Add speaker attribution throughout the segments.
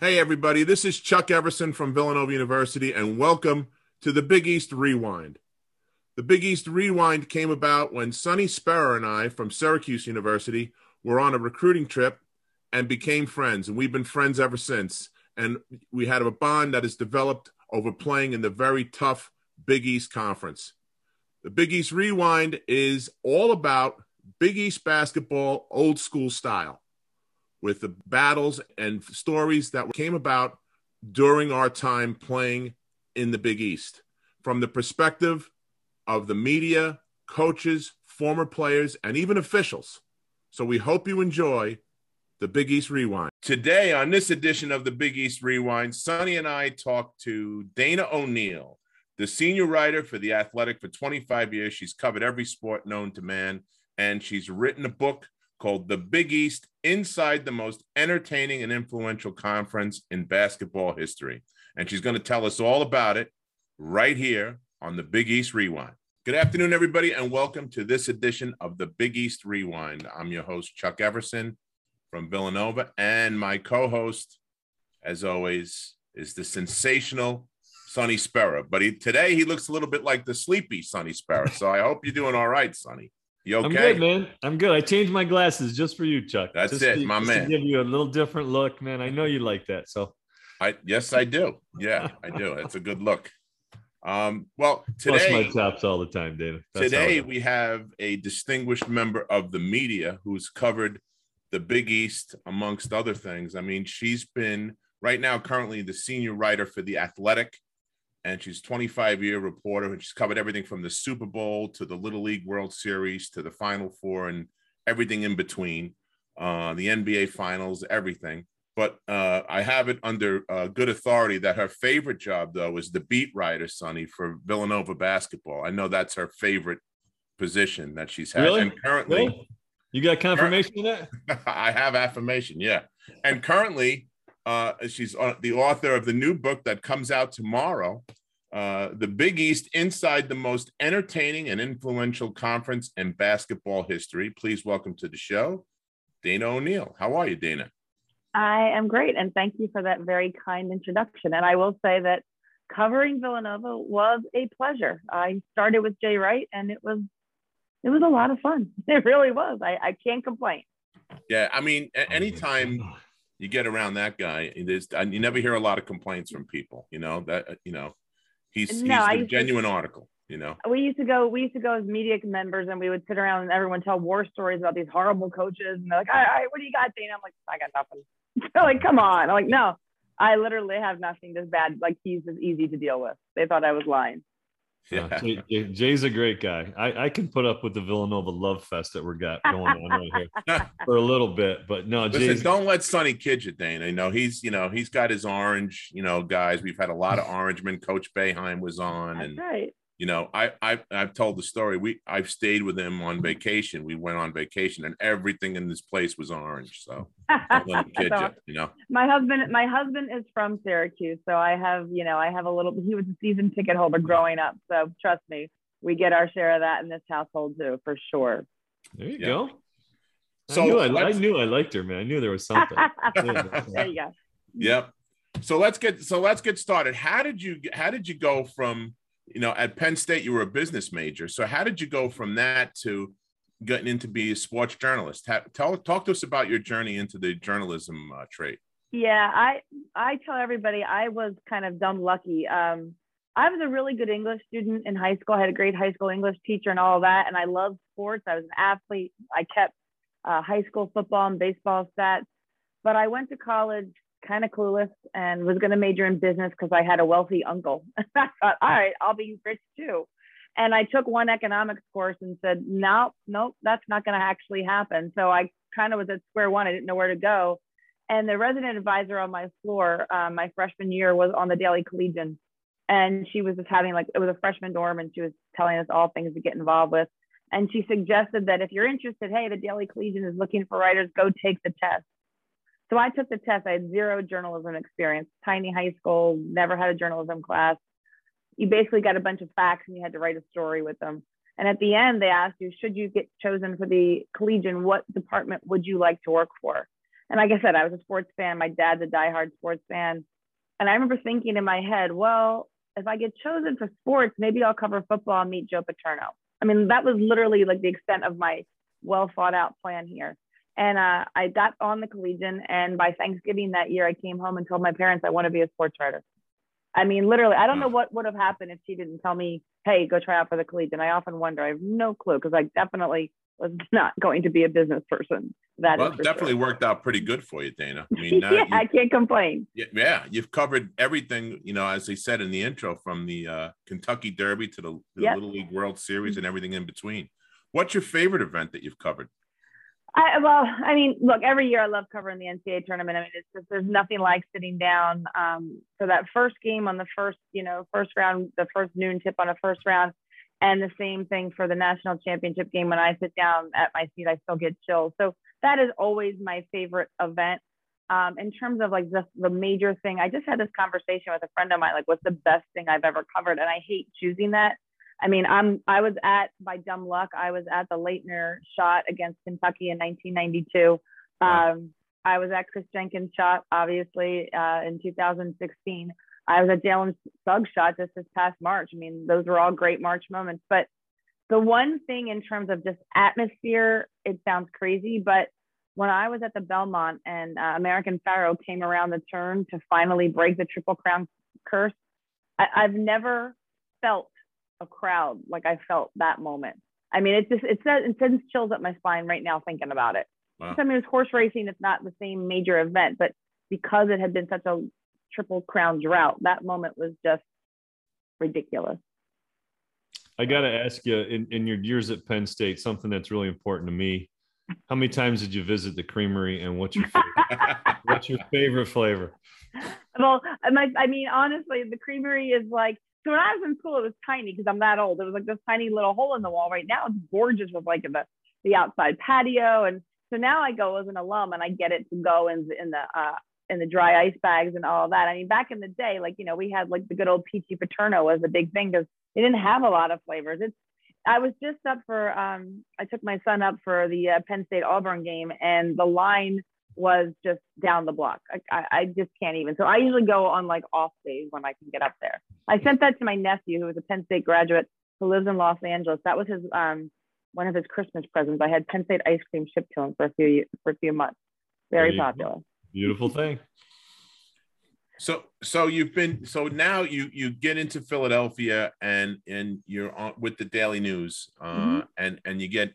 Speaker 1: Hey, everybody, this is Chuck Everson from Villanova University, and welcome to the Big East Rewind. The Big East Rewind came about when Sonny Sparrow and I from Syracuse University were on a recruiting trip and became friends, and we've been friends ever since. And we had a bond that has developed over playing in the very tough Big East Conference. The Big East Rewind is all about Big East basketball, old school style with the battles and stories that came about during our time playing in the Big East from the perspective of the media, coaches, former players, and even officials. So we hope you enjoy the Big East Rewind. Today, on this edition of the Big East Rewind, Sonny and I talked to Dana O'Neill, the senior writer for The Athletic for 25 years. She's covered every sport known to man, and she's written a book called The Big East Inside the Most Entertaining and Influential Conference in Basketball History. And she's going to tell us all about it right here on the Big East Rewind. Good afternoon, everybody, and welcome to this edition of the Big East Rewind. I'm your host, Chuck Everson from Villanova, and my co host, as always, is the sensational Sonny Sparrow. But he, today he looks a little bit like the sleepy Sonny Sparrow. So I hope you're doing all right, Sonny. You okay?
Speaker 2: I'm good, man. I'm good. I changed my glasses just for you, Chuck.
Speaker 1: That's
Speaker 2: just
Speaker 1: it,
Speaker 2: to,
Speaker 1: my man.
Speaker 2: Give you a little different look, man. I know you like that. So,
Speaker 1: I yes, I do. Yeah, I do. It's a good look. Um, well, today
Speaker 2: my chops all the time, David. That's
Speaker 1: today
Speaker 2: how it is.
Speaker 1: we have a distinguished member of the media who's covered the Big East amongst other things. I mean, she's been right now currently the senior writer for the Athletic and she's 25 year reporter and she's covered everything from the super bowl to the little league world series to the final four and everything in between uh, the nba finals everything but uh, i have it under uh, good authority that her favorite job though is the beat writer sonny for villanova basketball i know that's her favorite position that she's had
Speaker 2: Really?
Speaker 1: and currently
Speaker 2: Really? You got confirmation of that?
Speaker 1: I have affirmation, yeah. And currently, uh, she's uh, the author of the new book that comes out tomorrow, uh, "The Big East: Inside the Most Entertaining and Influential Conference in Basketball History." Please welcome to the show, Dana O'Neill. How are you, Dana?
Speaker 3: I am great, and thank you for that very kind introduction. And I will say that covering Villanova was a pleasure. I started with Jay Wright, and it was it was a lot of fun. It really was. I, I can't complain.
Speaker 1: Yeah, I mean, a- anytime you get around that guy, there's and you never hear a lot of complaints from people. You know that uh, you know he's he's
Speaker 3: No, I
Speaker 1: the
Speaker 3: used to-
Speaker 1: genuine article. You know,
Speaker 3: We used to go. We used to go as media members, and we would sit around and everyone tell war stories about these horrible coaches. And they're like, "All right, all right what do you got, Dana?" I'm like, "I got nothing." they're like, "Come on!" I'm like, "No, I literally have nothing this bad. Like he's just easy to deal with." They thought I was lying.
Speaker 2: Yeah,
Speaker 1: yeah.
Speaker 2: Jay- Jay- Jay's a great guy. I, I can put up with the Villanova love fest that we're got going on right here for a little bit, but no,
Speaker 1: Listen,
Speaker 2: Jay's
Speaker 1: don't let Sonny kid you, Dana. You know, he's you know, he's got his orange, you know, guys. We've had a lot of orangemen. Coach Boeheim was on,
Speaker 3: That's
Speaker 1: and
Speaker 3: right.
Speaker 1: You know, I I I've told the story. We I've stayed with him on vacation. We went on vacation, and everything in this place was orange. So don't let him kid
Speaker 3: So-
Speaker 1: you. You know,
Speaker 3: my husband my husband is from syracuse so i have you know i have a little he was a season ticket holder growing up so trust me we get our share of that in this household too for sure
Speaker 2: there you
Speaker 1: Yeah.
Speaker 2: go.
Speaker 1: So
Speaker 2: I knew I, I knew I liked her, man. I knew there was something.
Speaker 3: there you go
Speaker 1: Yep. So let's get so let's get started. How did you how did you go from you know at Penn State you were a business major. So how did you go from that to getting into be a sports journalist? Tell talk to us about your journey into the journalism uh, trade.
Speaker 3: yeah i i tell everybody i was kind of dumb lucky um i was a really good english student in high school i had a great high school english teacher and all that and i loved sports i was an athlete i kept uh, high school football and baseball stats but i went to college kind of clueless and was going to major in business because I had a wealthy uncle. I thought, all right, I'll be rich too. And I took one economics course and said, no, nope, that's not going to actually happen. So I kind of was at square one. I didn't know where to go. And the resident advisor on my floor, um, my freshman year, was on the Daily Collegian. And she was just having like, it was a freshman dorm, and she was telling us all things to get involved with. And she suggested that if you're interested, hey, the Daily Collegian is looking for writers, go take the test. So I took the test. I had zero journalism experience, tiny high school, never had a journalism class. You basically got a bunch of facts and you had to write a story with them. And at the end, they asked you, should you get chosen for the collegian, what department would you like to work for? And like I said, I was a sports fan. My dad's a diehard sports fan. And I remember thinking in my head, well, if I get chosen for sports, maybe I'll cover football and meet Joe Paterno. I mean, that was literally like the extent of my well thought out plan here. And uh, I got on the Collegian, and by Thanksgiving that year, I came home and told my parents I want to be a sports writer. I mean, literally, I don't know what would have happened if she didn't tell me, "Hey, go try out for the Collegian." I often wonder. I have no clue because I definitely was not going to be a business person. That
Speaker 1: well, definitely
Speaker 3: sure.
Speaker 1: worked out pretty good for you, Dana. I mean,
Speaker 3: yeah, you, I can't complain.
Speaker 1: Yeah, you've covered everything. You know, as they said in the intro, from the uh, Kentucky Derby to the, the yep. Little League World Series and everything in between. What's your favorite event that you've covered?
Speaker 3: I, well, I mean, look, every year I love covering the NCAA tournament. I mean, it's just, there's nothing like sitting down um, for that first game on the first, you know, first round, the first noon tip on a first round. And the same thing for the national championship game. When I sit down at my seat, I still get chills. So that is always my favorite event. Um, in terms of like just the major thing, I just had this conversation with a friend of mine, like, what's the best thing I've ever covered? And I hate choosing that I mean, I'm I was at by dumb luck, I was at the Laettner shot against Kentucky in 1992. Um, I was at Kris Jenkins shot, obviously, uh, in 2016. I was at Jalen Suggs shot just this past March. I mean, those were all great March moments. But the one thing in terms of just atmosphere, it sounds crazy, but when I was at the Belmont and uh, American Pharoah came around the turn to finally break the Triple Crown curse, I- I've never felt a crowd like I felt that moment. I mean, it just it says it sends chills up my spine right now thinking about it. Wow. I mean, it's horse racing. It's not the same major event, but because it had been such a triple crown drought, that moment was just ridiculous.
Speaker 2: I got to ask you, in, in your years at Penn State, something that's really important to me. How many times did you visit the creamery, and what's your favorite, what's your favorite flavor?
Speaker 3: Well, my, I mean, honestly, the creamery is like so when I was in school, it was tiny because I'm that old. It was like this tiny little hole in the wall. Right now, it's gorgeous with like the the outside patio, and so now I go as an alum and I get it to go in in the uh, in the dry ice bags and all that. I mean, back in the day, like you know, we had like the good old peachy paterno was a big thing because they didn't have a lot of flavors. It's I was just up for um I took my son up for the uh, Penn State Auburn game and the line was just down the block. I, I, I, just can't even. So I usually go on like off days when I can get up there. I sent that to my nephew, who was a Penn State graduate who lives in Los Angeles. That was his um one of his Christmas presents. I had Penn State ice cream shipped to him for a few for a few months. Very popular.
Speaker 2: Beautiful thing.
Speaker 1: So so you've been so now you you get into Philadelphia and and you're on with the Daily News uh, mm-hmm. and and you get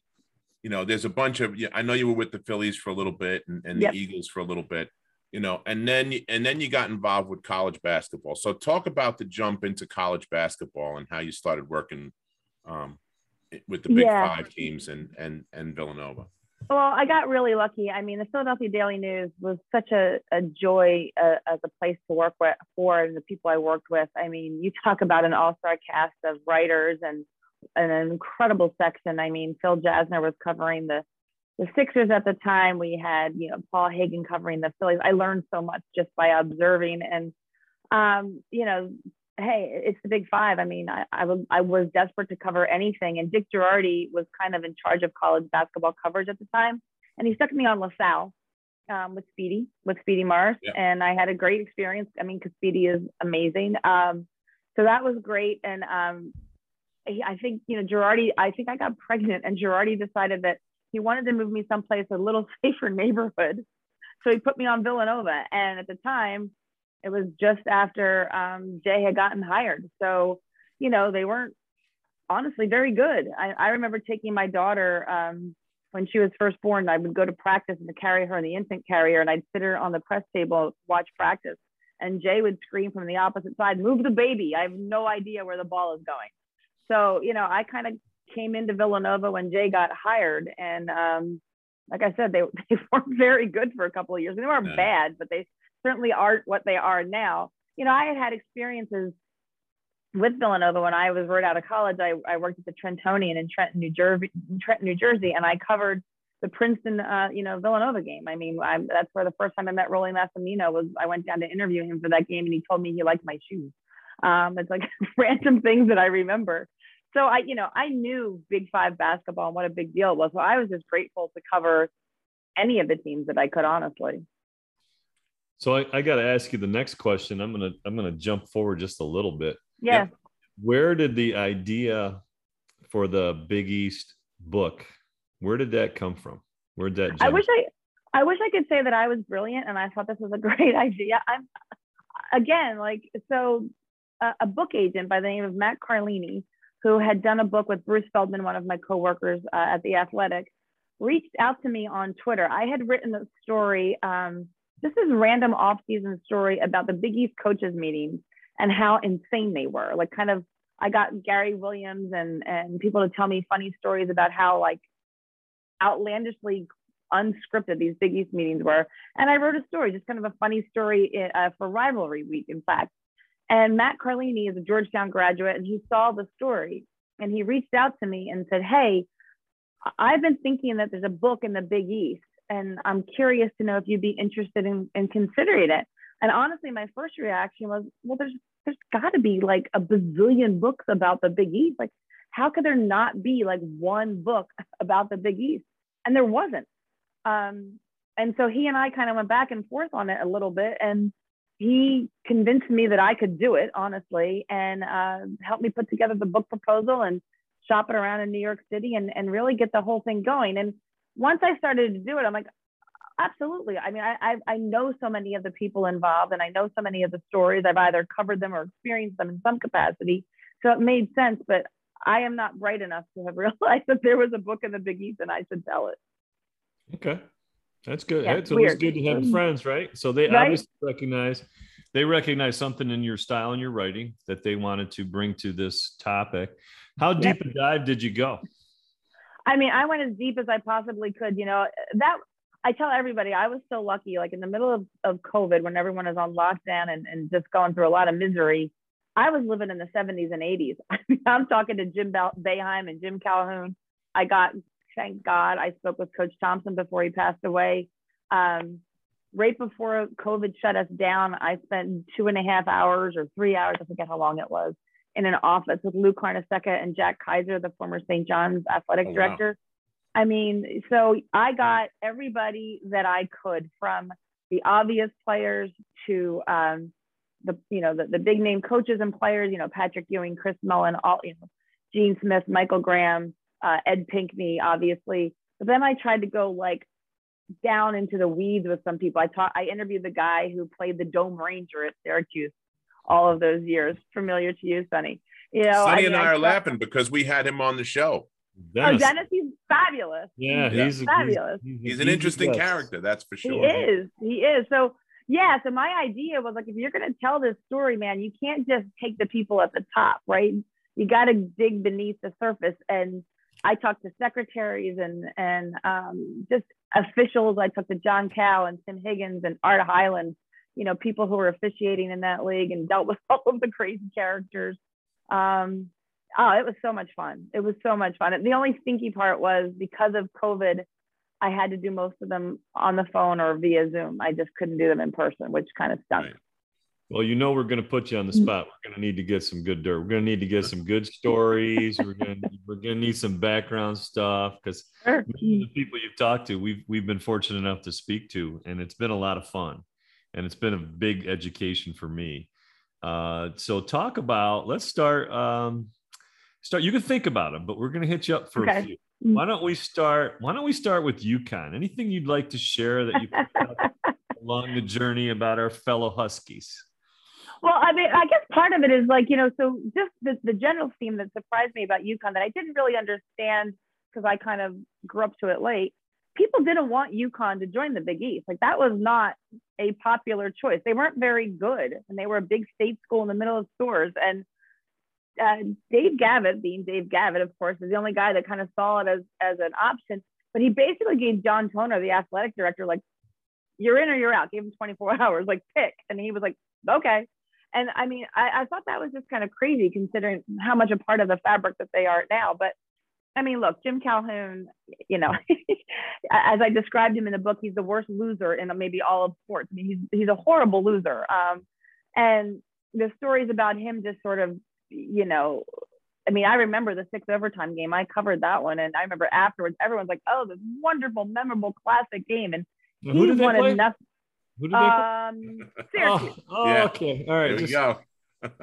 Speaker 1: you know, there's a bunch of. I know you were with the Phillies for a little bit and, and yep. the Eagles for a little bit. You know, and then and then you got involved with college basketball. So talk about the jump into college basketball and how you started working um, with the Big yeah. Five teams and and and Villanova.
Speaker 3: Well, I got really lucky. I mean, the Philadelphia Daily News was such a, a joy uh, as a place to work with for and the people I worked with. I mean, you talk about an all star cast of writers and an incredible section. I mean, Phil Jasner was covering the the Sixers at the time. We had you know Paul Hagen covering the Phillies. I learned so much just by observing and um, you know, hey, it's the Big Five. I mean, I, I was I was desperate to cover anything, and Dick Jerardi was kind of in charge of college basketball coverage at the time, and he stuck me on LaSalle. Um, with Speedy, with Speedy Morris, yeah. and I had a great experience. I mean, because Speedy is amazing. Um, so that was great, and um, I think, you know, Jerardi, I think I got pregnant and Jerardi decided that he wanted to move me someplace a little safer neighborhood. So he put me on Villanova. And at the time, it was just after um, Jay had gotten hired. So, you know, they weren't honestly very good. I, I remember taking my daughter um, when she was first born. I would go to practice and to carry her in the infant carrier, and I'd sit her on the press table, watch practice. And Jay would scream from the opposite side, "Move the baby! I have no idea where the ball is going." So, you know, I kind of came into Villanova when Jay got hired. And um, like I said, they, they weren't very good for a couple of years. They weren't yeah. bad, but they certainly aren't what they are now. You know, I had had experiences with Villanova when I was right out of college. I, I worked at the Trentonian in Trenton, New Jersey, Trenton, New Jersey, and I covered the Princeton, uh, you know, Villanova game. I mean, I, that's where the first time I met Rollie Massimino was. I went down to interview him for that game, and he told me he liked my shoes. Um, it's like random things that I remember so I, you know, I knew Big Five basketball and what a big deal it was. So I was just grateful to cover any of the teams that I could, honestly.
Speaker 2: So I, I got to ask you the next question. I'm gonna I'm gonna jump forward just a little bit.
Speaker 3: Yeah.
Speaker 2: Where did the idea for the Big East book? Where did that come from? Where did that?
Speaker 3: I wish I I wish I could say that I was brilliant and I thought this was a great idea. I'm again like so a, a book agent by the name of Matt Carlini, who had done a book with Bruce Feldman, one of my coworkers uh, at the Athletic, reached out to me on Twitter. I had written a story. Um, this is random off-season story about the Big East coaches meetings and how insane they were. Like kind of, I got Gary Williams and and people to tell me funny stories about how like outlandishly unscripted these Big East meetings were. And I wrote a story, just kind of a funny story uh, for Rivalry Week, in fact. And Matt Carlini is a Georgetown graduate, and he saw the story and he reached out to me and said, Hey, I've been thinking that there's a book in the Big East, and I'm curious to know if you'd be interested in, in considering it. And honestly, my first reaction was, well, there's there's got to be like a bazillion books about the Big East. Like, how could there not be like one book about the Big East? And there wasn't. Um, and so he and I kind of went back and forth on it a little bit, and he convinced me that I could do it, honestly, and uh, helped me put together the book proposal and shop it around in New York City and, and really get the whole thing going. And once I started to do it, I'm like, absolutely. I mean, I, I, I know so many of the people involved and I know so many of the stories. I've either covered them or experienced them in some capacity. So it made sense, but I am not bright enough to have realized that there was a book in the Big East and I should tell it.
Speaker 2: Okay. That's good. Yeah, it's always good to have mm-hmm. friends, right? So they right? obviously recognize they recognize something in your style and your writing that they wanted to bring to this topic. How deep a dive did you go?
Speaker 3: I mean, I went as deep as I possibly could. You know, that I tell everybody I was so lucky, like in the middle of, of COVID when everyone is on lockdown and, and just going through a lot of misery. I was living in the 70s and 80s. I mean, I'm talking to Jim Boeheim and Jim Calhoun. I got thank God I spoke with Coach Thompson before he passed away. Um, right before COVID shut us down, I spent two and a half hours or three hours, I forget how long it was, in an office with Lou Carnesecca and Jack Kaiser, the former St. John's athletic oh, director. Wow. I mean, so I got everybody that I could from the obvious players to um, the you know the, the big name coaches and players, you know Patrick Ewing, Chris Mullin, all you know, Gene Smith, Michael Graham, uh, Ed Pinkney, obviously. But then I tried to go like down into the weeds with some people. I taught, I interviewed the guy who played the Dome Ranger at Syracuse all of those years. Familiar to you, Sonny? You
Speaker 1: know, Sonny I and I, are laughing because we had him on the show.
Speaker 3: Dennis. Oh, Dennis, he's fabulous.
Speaker 2: Yeah,
Speaker 3: he's,
Speaker 2: he's
Speaker 3: fabulous.
Speaker 1: He's, he's, he's an interesting character, that's for sure.
Speaker 3: He is. He is. So yeah, so my idea was like, if you're going to tell this story, man, you can't just take the people at the top, right? You got to dig beneath the surface and I talked to secretaries and and um, just officials. I talked to John Cow and Tim Higgins and Art Hyland, you know, people who were officiating in that league and dealt with all of the crazy characters. Um, oh, it was so much fun. It was so much fun. The only stinky part was because of COVID, I had to do most of them on the phone or via Zoom. I just couldn't do them in person, which kind of stunk.
Speaker 2: Right. Well, you know we're going to put you on the mm. spot. We're going to need to get some good dirt. We're going to need to get some good stories. We're going to, we're going to need some background stuff because sure. the people you've talked to, we've we've been fortunate enough to speak to, and it's been a lot of fun, and it's been a big education for me. Uh, so talk about. Let's start. Um, start. You can think about them, but we're going to hit you up for okay. a few. Mm. Why don't we start? Why don't we start with UConn? Anything you'd like to share that you along the journey about our fellow Huskies?
Speaker 3: Well, I mean, I guess part of it is like, you know, so just the, the general theme that surprised me about UConn that I didn't really understand because I kind of grew up to it late. People didn't want UConn to join the Big East. Like that was not a popular choice. They weren't very good, and they were a big state school in the middle of Storrs. And uh, Dave Gavitt, being Dave Gavitt, of course, is the only guy that kind of saw it as as an option. But he basically gave John Toner, the athletic director, like, "You're in or you're out." Gave him 24 hours, like pick, and he was like, "Okay." And I mean, I, I thought that was just kind of crazy considering how much a part of the fabric that they are now. But I mean, look, Jim Calhoun, you know, as I described him in the book, he's the worst loser in maybe all of sports. I mean, he's, he's a horrible loser. Um, and the stories about him just sort of, you know, I mean, I remember the six overtime game. I covered that one, and I remember afterwards, everyone's like, "Oh, this wonderful, memorable, classic game." And he
Speaker 2: play?
Speaker 3: enough.
Speaker 2: Who did they?
Speaker 3: Um, Syracuse.
Speaker 2: Oh, oh,
Speaker 1: Yeah.
Speaker 2: okay. All right.
Speaker 1: There we
Speaker 2: just,
Speaker 1: go.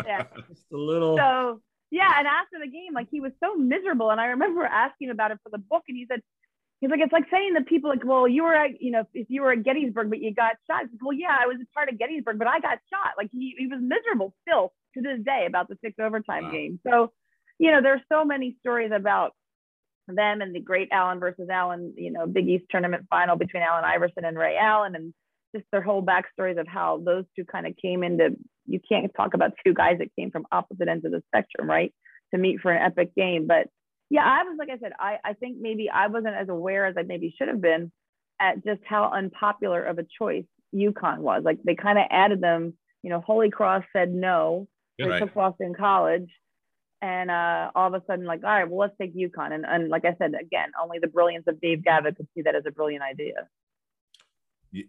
Speaker 3: yeah.
Speaker 2: just a little.
Speaker 3: So yeah, and after the game, like he was so miserable, and I remember asking about it for the book, and he said, he's like, it's like saying to people like, well, you were at, you know, if you were at Gettysburg, but you got shot. He's like, well, yeah, I was a part of Gettysburg, but I got shot. Like he he was miserable still to this day about the six overtime
Speaker 1: Wow.
Speaker 3: game. So, you know, there's so many stories about them and the great Allen versus Allen, you know, Big East tournament final between Allen Iverson and Ray Allen, and just their whole backstories of how those two kind of came into. You can't talk about two guys that came from opposite ends of the spectrum, right? To meet for an epic game, but yeah, I was like I said, I I think maybe I wasn't as aware as I maybe should have been at just how unpopular of a choice UConn was. Like they kind of added them. You know, Holy Cross said no. They
Speaker 1: Right.
Speaker 3: took Boston College. And uh, all of a sudden, like, all right, well, let's take UConn. And, and like I said, again, only the brilliance of Dave Gavitt could see that as a brilliant idea.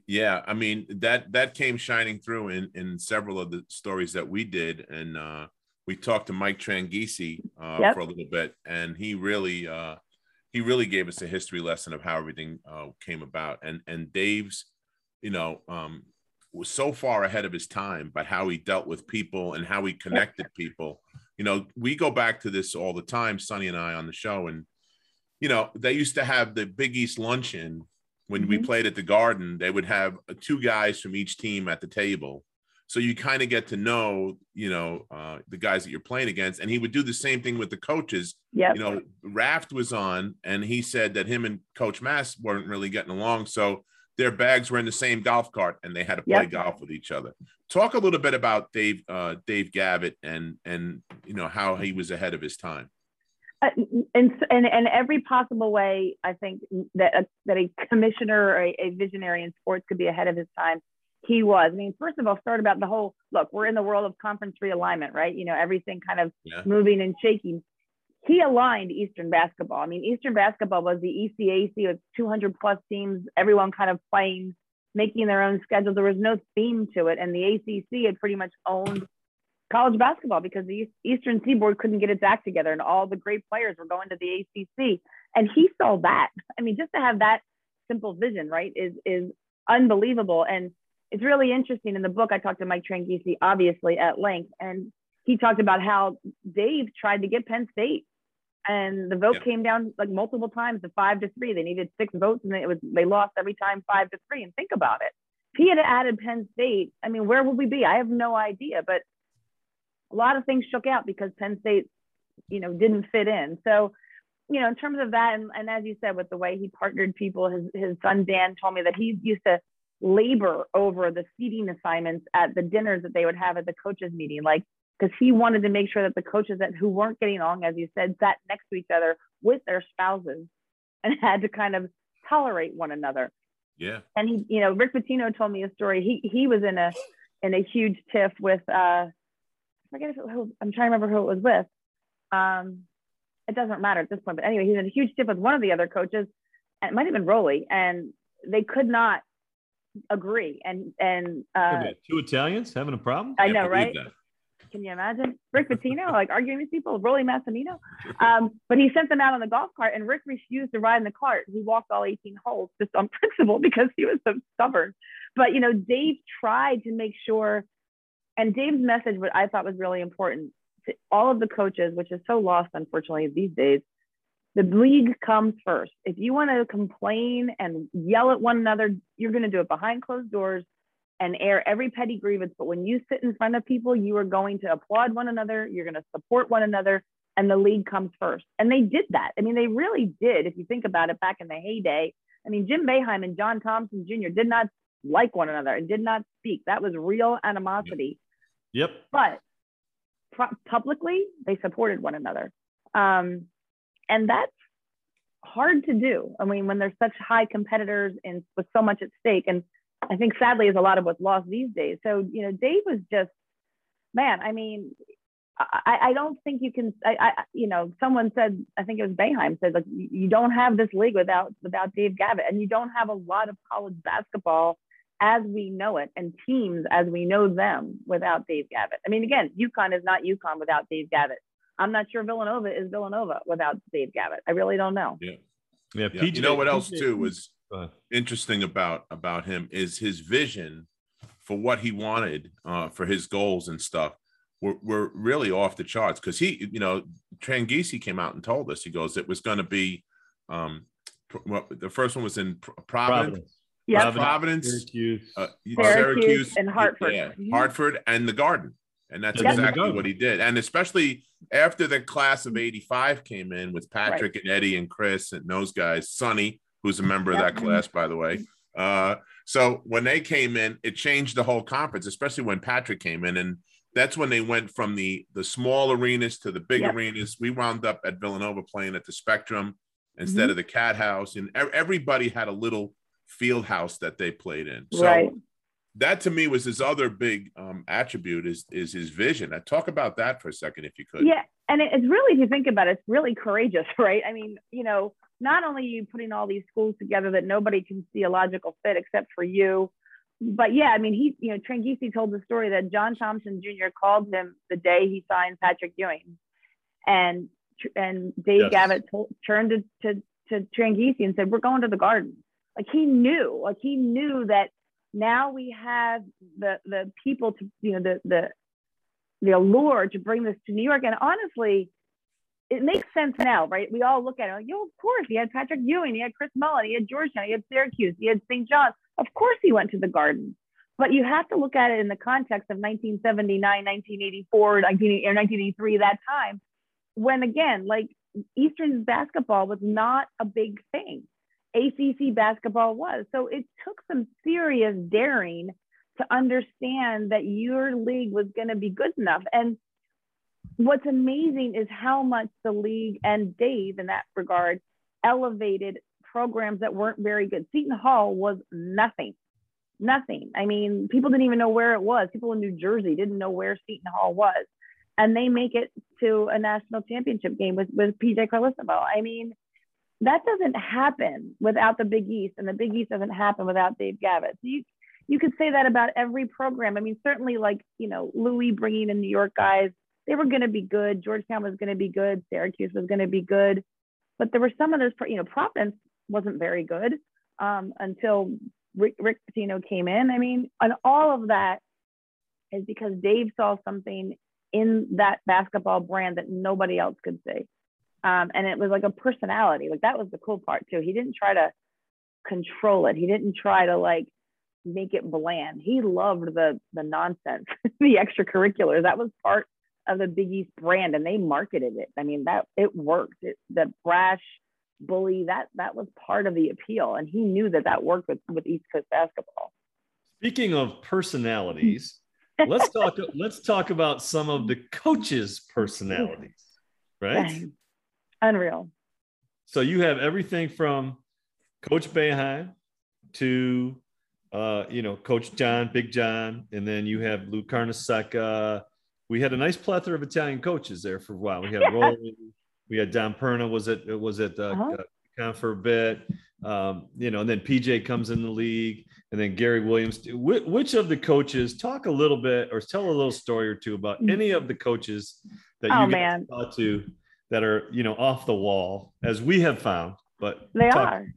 Speaker 1: Yeah, I mean that that came shining through in in several of the stories that we did, and uh, we talked to Mike Tranghese uh,
Speaker 3: Yep.
Speaker 1: for a little bit, and he really uh, he really gave us a history lesson of how everything uh, came about, and and Dave's, you know, um, was so far ahead of his time, but how he dealt with people and how he connected people. You know, we go back to this all the time, Sonny and I on the show, and you know, they used to have the Big East luncheon when we
Speaker 3: Mhm.
Speaker 1: played at the Garden. They would have uh, two guys from each team at the table, so you kind of get to know, you know, uh, the guys that you're playing against. And he would do the same thing with the coaches.
Speaker 3: Yeah,
Speaker 1: You know, Raft was on, and he said that him and Coach Mass weren't really getting along, so their bags were in the same golf cart, and they had to play
Speaker 3: Yep.
Speaker 1: golf with each other. Talk a little bit about Dave uh, Dave Gavitt and and you know how he was ahead of his time.
Speaker 3: Uh, and, and and every possible way, I think that a, that a commissioner or a, a visionary in sports could be ahead of his time. He was. I mean, first of all, start about the whole look. We're in the world of conference realignment, right? You know, everything kind of
Speaker 1: Yeah.
Speaker 3: moving and shaking. He aligned Eastern basketball. I mean, Eastern basketball was the ECAC with 200 plus teams, everyone kind of playing, making their own schedule. There was no theme to it, and the ACC had pretty much owned college basketball because the Eastern Seaboard couldn't get its act together, and all the great players were going to the ACC. And he saw that. I mean, just to have that simple vision, right, is is unbelievable. And it's really interesting. In the book, I talked to Mike Tranghese, obviously at length, and he talked about how Dave tried to get Penn State, and the vote
Speaker 1: Yeah.
Speaker 3: came down like multiple times to five to three. They needed six votes, and it was they lost every time five to three. And think about it. If he had added Penn State, I mean, where would we be? I have no idea, but a lot of things shook out because Penn State, you know, didn't fit in. So, you know, in terms of that, and, and as you said, with the way he partnered people, his his son Dan told me that he used to labor over the seating assignments at the dinners that they would have at the coaches meeting, like because he wanted to make sure that the coaches that who weren't getting along, as you said, sat next to each other with their spouses and had to kind of tolerate one another
Speaker 1: Yeah.
Speaker 3: and he, you know, Rick Pitino told me a story. He he was in a in a huge tiff with uh, forget if it, who, I'm trying to remember who it was with. Um, it doesn't matter at this point, but anyway, he's in a huge tiff with one of the other coaches, and it might have been Rollie, and they could not agree. And and uh,
Speaker 2: two Italians having a problem?
Speaker 3: I know, right?
Speaker 1: that.
Speaker 3: Can you imagine Rick Pitino like arguing with people, Rollie Massimino? Um, but he sent them out on the golf cart, and Rick refused to ride in the cart. He walked all 18 holes just on principle because he was so stubborn. But you know, Dave tried to make sure, and Dave's message, what I thought was really important to all of the coaches, which is so lost unfortunately these days. The league comes first. If you want to complain and yell at one another, you're going to do it behind closed doors and air every petty grievance. But when you sit in front of people, you are going to applaud one another, you're going to support one another, and the league comes first. And they did that. I mean, they really did. If you think about it back in the heyday, I mean, Jim Boeheim and John Thompson Jr. did not like one another and did not speak. That was real animosity.
Speaker 2: Yep.
Speaker 3: But publicly, they supported one another. Um, and that's hard to do. I mean, when there's such high competitors and with so much at stake. And I think sadly is a lot of what's lost these days. So, you know, Dave was just, man, I mean, I, I don't think you can, I, I, you know, someone said, I think it was Boeheim said, like, you don't have this league without, without Dave Gavitt. And you don't have a lot of college basketball as we know it and teams as we know them without Dave Gavitt. I mean, again, UConn is not UConn without Dave Gavitt. I'm not sure Villanova is Villanova without Dave Gavitt. I really don't know.
Speaker 1: Yeah.
Speaker 2: Yeah,
Speaker 1: Yeah.
Speaker 2: PJ,
Speaker 1: you know what else
Speaker 2: PJ
Speaker 1: too was
Speaker 2: Go
Speaker 1: interesting about about him is his vision for what he wanted uh, for his goals and stuff were, were really off the charts because he, you know, Tranghese came out and told us he goes it was going to be um, pr- well, the first one was in Pr- Providence,
Speaker 2: Providence.
Speaker 3: Yep.
Speaker 1: Providence,
Speaker 2: Syracuse.
Speaker 1: uh,
Speaker 3: Syracuse and Hartford.
Speaker 1: yeah,
Speaker 3: Mhm.
Speaker 1: Hartford, and the Garden, and that's
Speaker 2: Yep.
Speaker 1: exactly what he did. And especially after the class of '85 came in with Patrick and Eddie and Chris and those guys, Sonny, who's a member of that class, by the way. Uh, so when they came in, it changed the whole conference, especially when Patrick came in, and that's when they went from the the small arenas to the big
Speaker 3: Yep.
Speaker 1: arenas. We wound up at Villanova playing at the Spectrum instead
Speaker 3: Mm-hmm.
Speaker 1: of the Cat House, and everybody had a little field house that they played in. So
Speaker 3: right.
Speaker 1: that to me was his other big um, attribute is is his vision. I talk about that for a second, if you could.
Speaker 3: Yeah, and it's really, if you think about it, it's really courageous, right? I mean, you know, not only are you putting all these schools together that nobody can see a logical fit except for you, but yeah, I mean, he, you know, Tranghese told the story that John Thompson Jr. called him the day he signed Patrick Ewing, and and Dave
Speaker 1: Yes.
Speaker 3: Gavitt told, turned to to, to Tranghese and said, "We're going to the Garden." Like he knew, like he knew that now we have the the people to, you know, the the the allure to bring this to New York. And honestly, it makes sense now, right? We all look at it like, yo, of course, he had Patrick Ewing, he had Chris Mullin, he had Georgetown, he had Syracuse, he had St. John's. Of course, he went to the Garden. But you have to look at it in the context of 1979, 1984, 19, or 1983, that time, when again, like Eastern basketball was not a big thing. ACC basketball was. So it took some serious daring to understand that your league was going to be good enough. And what's amazing is how much the league and Dave, in that regard, elevated programs that weren't very good. Seton Hall was nothing, nothing. I mean, people didn't even know where it was. People in New Jersey didn't know where Seton Hall was. And they make it to a national championship game with, with PJ Carlesimo. I mean, that doesn't happen without the Big East, and the Big East doesn't happen without Dave Gavitt. So you you could say that about every program. I mean, certainly like you know Louis bringing in New York guys, they were going to be good. Georgetown was going to be good. Syracuse was going to be good, but there were some of those. You know, Providence wasn't very good um, until Rick, Rick Pitino came in. I mean, and all of that is because Dave saw something in that basketball brand that nobody else could see. Um, and it was like a personality. Like that was the cool part too. He didn't try to control it. He didn't try to like make it bland. He loved the the nonsense, the extracurriculars. That was part of the Big East brand, and they marketed it. I mean, that it worked. It, the brash bully that that was part of the appeal, and he knew that that worked with with East Coast basketball.
Speaker 2: Speaking of personalities, let's talk. Let's talk about some of the coaches' personalities, right?
Speaker 3: Unreal.
Speaker 2: So you have everything from Coach Boeheim to uh, you know Coach John, Big John, and then you have Lou Carnesecca. We had a nice plethora of Italian coaches there for a while. We had
Speaker 3: Yeah.
Speaker 2: We had Dom Perno. Was it was it uh,
Speaker 3: Uh-huh.
Speaker 2: uh, for a bit? Um, you know, and then PJ comes in the league, and then Gary Williams. Which, which of the coaches talk a little bit or tell a little story or two about any of the coaches that
Speaker 3: Oh,
Speaker 2: you
Speaker 3: man.
Speaker 2: talk to that are you know off the wall as we have found but
Speaker 3: They
Speaker 2: talk-
Speaker 3: are.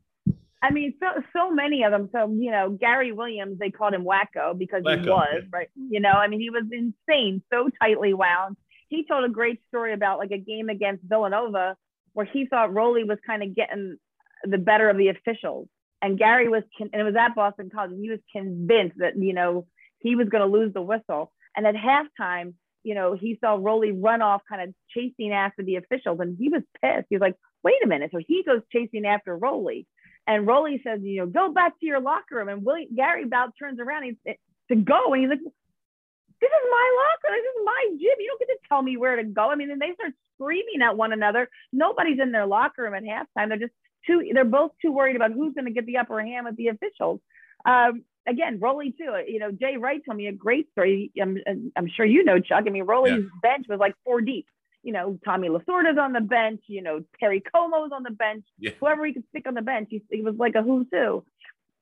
Speaker 3: I mean, so so many of them. So you know, Gary Williams, they called him Wacko because he was
Speaker 2: yeah.
Speaker 3: right. You know, I mean, he was insane, so tightly wound. He told a great story about like a game against Villanova where he thought Rollie was kind of getting the better of the officials, and Gary was, con- and it was at Boston College, and he was convinced that you know he was going to lose the whistle. And at halftime, you know, he saw Rollie run off, kind of chasing after the officials, and he was pissed. He was like, "Wait a minute!" So he goes chasing after Rollie. And Rollie says, you know, go back to your locker room. And Willie, Gary about turns around he's, to go. And he's like, this is my locker. This is my gym. You don't get to tell me where to go. I mean, and they start screaming at one another. Nobody's in their locker room at halftime. They're just too, they're both too worried about who's going to get the upper hand with the officials. Um, again, Rollie too, you know, Jay Wright told me a great story. I'm, I'm sure you know, Chuck. I mean, Rollie's bench was like four deep. You know, Tommy Lasorda's on the bench, you know, Perry Como's on the bench
Speaker 1: Yeah.
Speaker 3: whoever he could stick on the bench. He, he was like a who's who.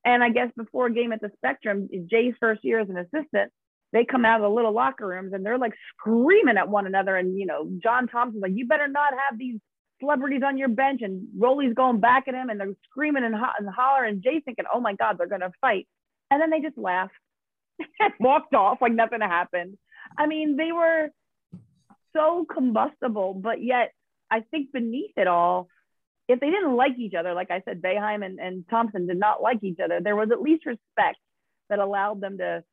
Speaker 3: And I guess before a game at the Spectrum, Jay's first year as an assistant, they come out of the little locker rooms and they're like screaming at one another. And, you know, John Thompson's like, you better not have these celebrities on your bench. And Rollie's going back at him and they're screaming and, ho- and holler. And Jay's thinking, oh my God, they're going to fight. And then they just laughed and walked off like nothing happened. I mean, they were so combustible, but yet I think beneath it all, if they didn't like each other, like I said, Boeheim and, and Thompson did not like each other, there was at least respect that allowed them to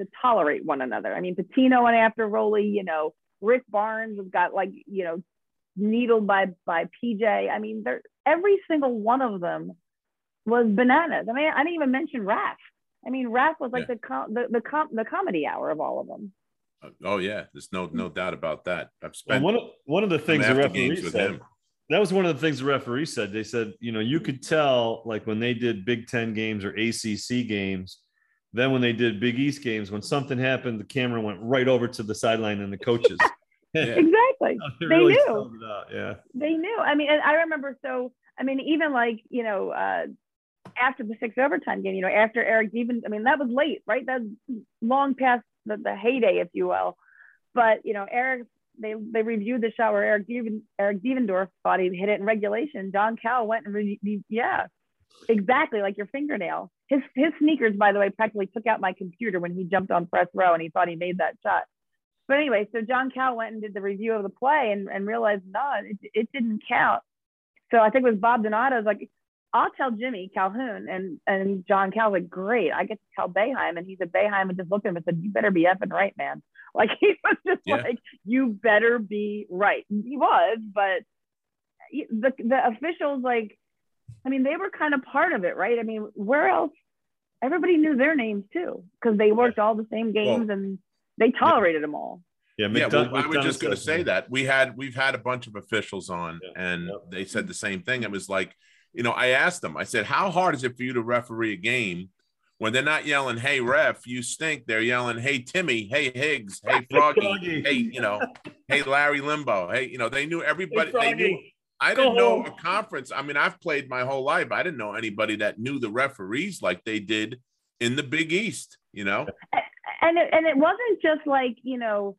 Speaker 3: to tolerate one another. I mean, Pitino and after Rollie, you know, Rick Barnes got like, you know, needled by by PJ. I mean, there every single one of them was bananas. I mean, I didn't even mention Raf. I mean, Raf was like yeah. the, com- the the com- the comedy hour of all of them.
Speaker 1: Uh, oh yeah, there's no no doubt about that. I've spent
Speaker 2: well, one of one of the things the referee said. That was one of the things the referee said. They said, you know, you could tell like when they did Big Ten games or ACC games, then when they did Big East games, when something happened, the camera went right over to the sideline and the coaches.
Speaker 3: exactly. they,
Speaker 2: they
Speaker 3: really knew.
Speaker 2: Yeah.
Speaker 3: They knew. I mean, I remember. So, I mean, even like you know, uh, after the six overtime game, you know, after Eric Devin, I mean, that was late, right? That's long past the, the heyday, if you will. But you know, Eric, they they reviewed the shot where Eric Deven, Eric Devendorf thought he hit it in regulation. John Cal went and re- yeah, exactly like your fingernail. His his sneakers, by the way, practically took out my computer when he jumped on press row and he thought he made that shot. But anyway, so John Cal went and did the review of the play and, and realized no, it, it didn't count. So I think it was Bob Donato's like, I'll tell Jimmy Calhoun and and John Cal like, great, I get to tell Boeheim. And he said Boeheim and just looked at him and said, You better be effing right, man. Like he was just yeah. like, You better be right. He was, but the the officials like I mean, they were kind of part of it, right? I mean, where else everybody knew their names too because they worked all the same games well, and they tolerated yeah. them all.
Speaker 1: Yeah, yeah. Well, I was just going to say that we had we've had a bunch of officials on, yeah. and yeah. they said the same thing. It was like, you know, I asked them. I said, "How hard is it for you to referee a game when they're not yelling, "Hey ref, you stink"? They're yelling, "Hey Timmy, hey Higgs, hey Froggy, hey you know, hey Larry Lembo, hey you know." They knew everybody. Hey, they knew I didn't know a conference. I mean, I've played my whole life. I didn't know anybody that knew the referees like they did in the Big East. You know,
Speaker 3: and it, and it wasn't just like you know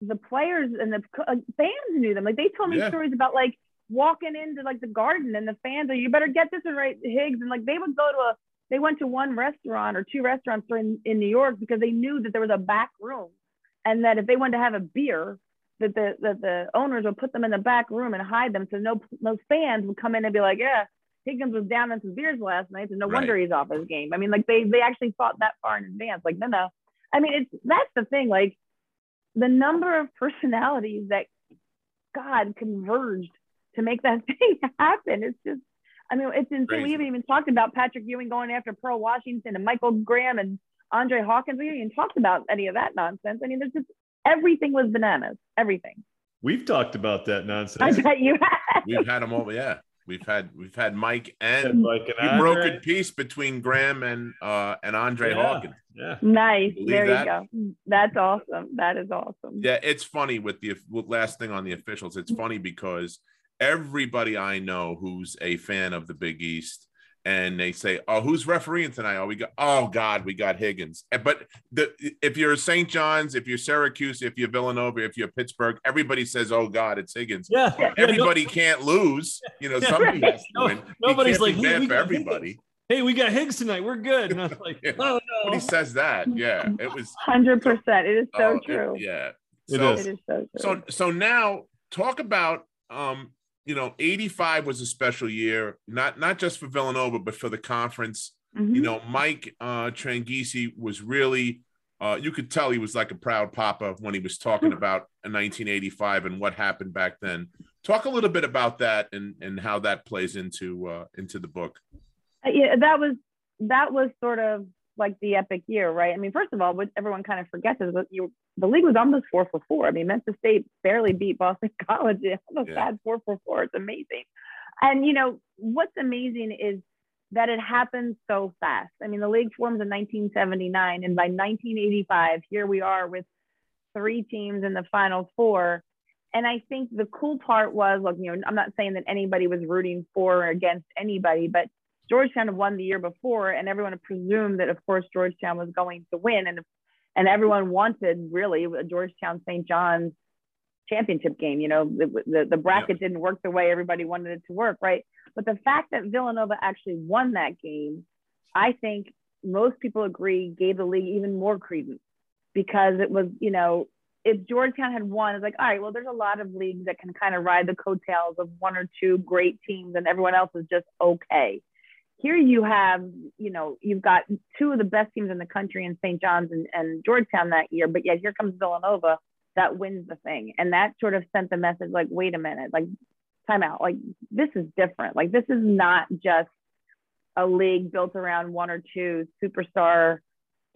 Speaker 3: the players and the uh, fans knew them. Like they told me yeah. stories about like walking into like the garden and the fans are you better get this and right Higgs and like they would go to a they went to one restaurant or two restaurants in, in New York because they knew that there was a back room and that if they wanted to have a beer that the that the owners would put them in the back room and hide them so no no fans would come in and be like, yeah, Higgins was down in some beers last night, so no right. wonder he's off his game. I mean, like they they actually thought that far in advance. Like, no, no. I mean, it's that's the thing. Like the number of personalities that God converged to make that thing happen. It's just, I mean, it's insane. Crazy. We haven't even talked about Patrick Ewing going after Pearl Washington and Michael Graham and Andre Hawkins. We haven't even talked about any of that nonsense. I mean, there's just everything was bananas. Everything.
Speaker 2: We've talked about that nonsense.
Speaker 3: I bet you have.
Speaker 1: We've had them all. Yeah, we've had we've had Mike and Mike and you broken peace between Graham and uh and Andre
Speaker 2: yeah,
Speaker 1: Hawkins.
Speaker 3: Yeah. Nice. There that? you go. That's awesome. That is awesome.
Speaker 1: Yeah, it's funny with the last thing on the officials. It's funny because everybody I know who's a fan of the Big East and they say, "Oh, who's refereeing tonight?" Oh, we got. Oh God, we got Higgins. Eh, but the if you're St. John's, if you're Syracuse, if you're Villanova, if you're Pittsburgh, everybody says, "Oh God, it's Higgins."
Speaker 2: Yeah,
Speaker 1: yeah everybody no, can't lose. You know, somebody right. has to win.
Speaker 2: No, nobody's like
Speaker 1: bad for everybody.
Speaker 2: Higgins. Hey, we got Higgs tonight. We're good. And I was like, yeah. oh no.
Speaker 1: Nobody says that. Yeah, it was
Speaker 3: hundred percent. It is so oh, true.
Speaker 1: It, yeah,
Speaker 3: so, it is. It is so true.
Speaker 1: So so now talk about um you know, 85 was a special year, not not just for Villanova, but for the conference. Mm-hmm. You know, Mike uh Tranghese was really uh, you could tell he was like a proud papa when he was talking about 1985 and what happened back then. Talk a little bit about that and and how that plays into uh, into the book.
Speaker 3: Uh, yeah, that was that was sort of like the epic year, right? I mean, first of all, what everyone kind of forgets is that you the league was almost four for four. I mean, Memphis State barely beat Boston College. It almost yeah. had four for four. It's amazing. And you know what's amazing is that it happened so fast. I mean, the league forms in 1979, and by 1985, here we are with three teams in the Final Four. And I think the cool part was, look, you know, I'm not saying that anybody was rooting for or against anybody, but Georgetown had won the year before, and everyone presumed that, of course, Georgetown was going to win. And and everyone wanted really a Georgetown St. John's championship game. You know, the, the, the bracket didn't work the way everybody wanted it to work, right? But the fact that Villanova actually won that game, I think most people agree gave the league even more credence because it was, you know, if Georgetown had won, it's like, all right, well, there's a lot of leagues that can kind of ride the coattails of one or two great teams and everyone else is just okay. Here you have, you know, you've got two of the best teams in the country in St. John's and, and Georgetown that year, but yet here comes Villanova that wins the thing. And that sort of sent the message like, wait a minute, like, time out. Like, this is different. Like, this is not just a league built around one or two superstar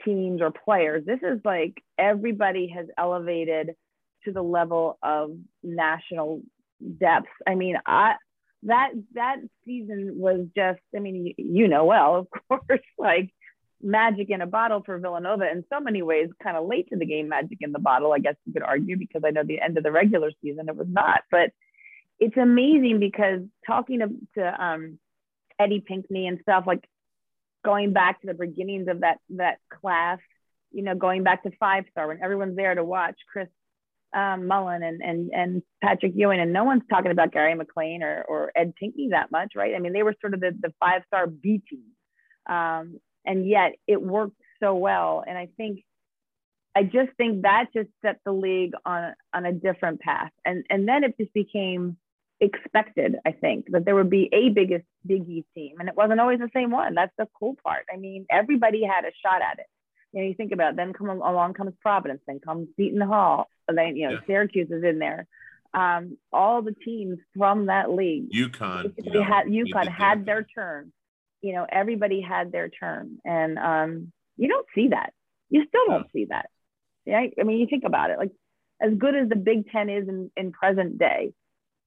Speaker 3: teams or players. This is like everybody has elevated to the level of national depth. I mean, I that that season was just, I mean, you, you know well, of course, like magic in a bottle for Villanova in so many ways, kind of late to the game magic in the bottle, I guess you could argue, because I know the end of the regular season it was not. But it's amazing because talking to, to um, Eddie Pinckney and stuff, like going back to the beginnings of that that class, you know, going back to five star when everyone's there to watch Chris um, Mullin and and and Patrick Ewing, and no one's talking about Gary McLain or or Ed Pinckney that much, right? I mean, they were sort of the the five star B team, um, and yet it worked so well. And I think, I just think that just set the league on on a different path, and and then it just became expected, I think, that there would be a biggest Big East team. And it wasn't always the same one. That's the cool part. I mean, everybody had a shot at it. You know, you think about it, then come along comes Providence, then comes Seton Hall, and then you know, yeah. Syracuse is in there. Um, all the teams from that league.
Speaker 1: UConn.
Speaker 3: You know, had UConn had their turn. You know, everybody had their turn. And um, you don't see that. You still don't see that. Right? I mean, you think about it, like as good as the Big Ten is in, in present day,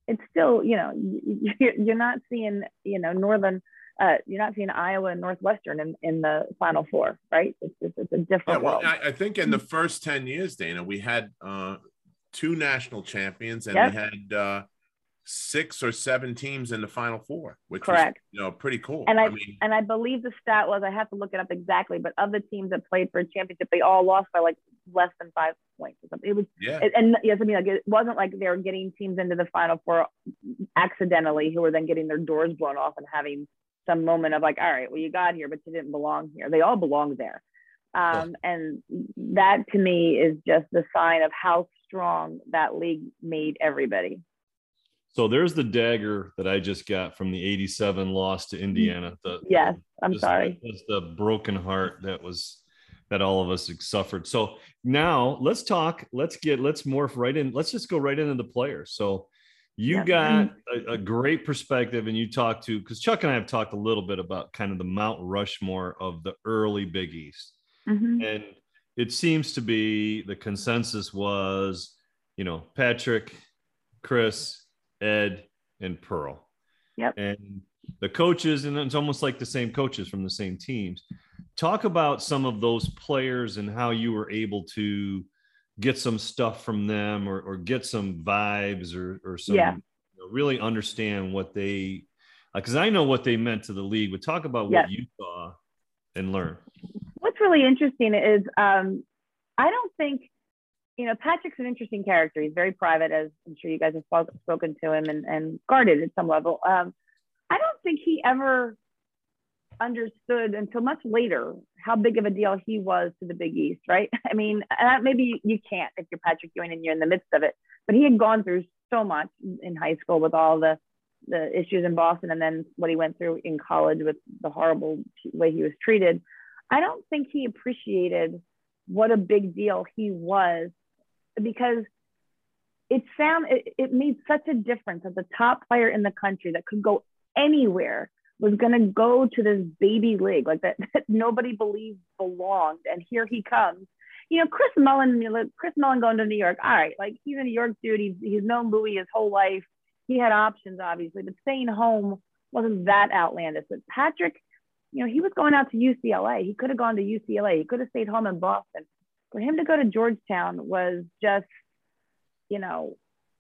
Speaker 3: it's still, you know, you're not seeing, you know, Northern, uh, you're not seeing Iowa and Northwestern in, in the Final Four, right? It's, it's, it's a different yeah, well, world.
Speaker 1: I, I, think in the first 10 years, Dana, we had uh, two national champions and yep. we had uh, six or seven teams in the final four, which correct. Was, you know, pretty cool.
Speaker 3: And I, I mean, and I believe the stat was I have to look it up exactly, but of the teams that played for a championship, they all lost by like less than five points or something. It was yeah. and yes, I mean like it wasn't like they were getting teams into the final four accidentally who were then getting their doors blown off and having some moment of like, all right, well you got here, but you didn't belong here. They all belong there. Um, yeah. and that to me is just the sign of how strong that league made everybody.
Speaker 2: So there's the dagger that I just got from the 87 loss to Indiana. The,
Speaker 3: yes, I'm sorry.
Speaker 2: Was the broken heart that was that all of us suffered. So now let's talk, let's get, let's morph right in. Let's just go right into the players. So you yeah. got a, a, great perspective and you talked to, because Chuck and I have talked a little bit about kind of the Mount Rushmore of the early Big East. Mm-hmm. And it seems to be the consensus was, you know, Patrick, Chris, Ed, and Pearl.
Speaker 3: Yep.
Speaker 2: And the coaches, and it's almost like the same coaches from the same teams. Talk about some of those players and how you were able to get some stuff from them or, or get some vibes or, or some
Speaker 3: yeah.
Speaker 2: you know, really understand what they because uh, I know what they meant to the league. But talk about what yes. you saw and learn.
Speaker 3: What's really interesting is um, I don't think you know, Patrick's an interesting character. He's very private, as I'm sure you guys have spoken to him and, and guarded at some level. Um, I don't think he ever understood until much later how big of a deal he was to the Big East, right? I mean, maybe you can't if you're Patrick Ewing and you're in the midst of it, but he had gone through so much in high school with all the the issues in Boston and then what he went through in college with the horrible way he was treated. I don't think he appreciated what a big deal he was because it found it, it made such a difference that the top player in the country that could go anywhere was going to go to this baby league like that, that nobody believed belonged and here he comes you know chris mullin chris mullin going to new york all right like he's a new york dude he's, he's known louis his whole life he had options obviously but staying home wasn't that outlandish but patrick you know he was going out to ucla he could have gone to ucla he could have stayed home in boston for him to go to Georgetown was just, you know,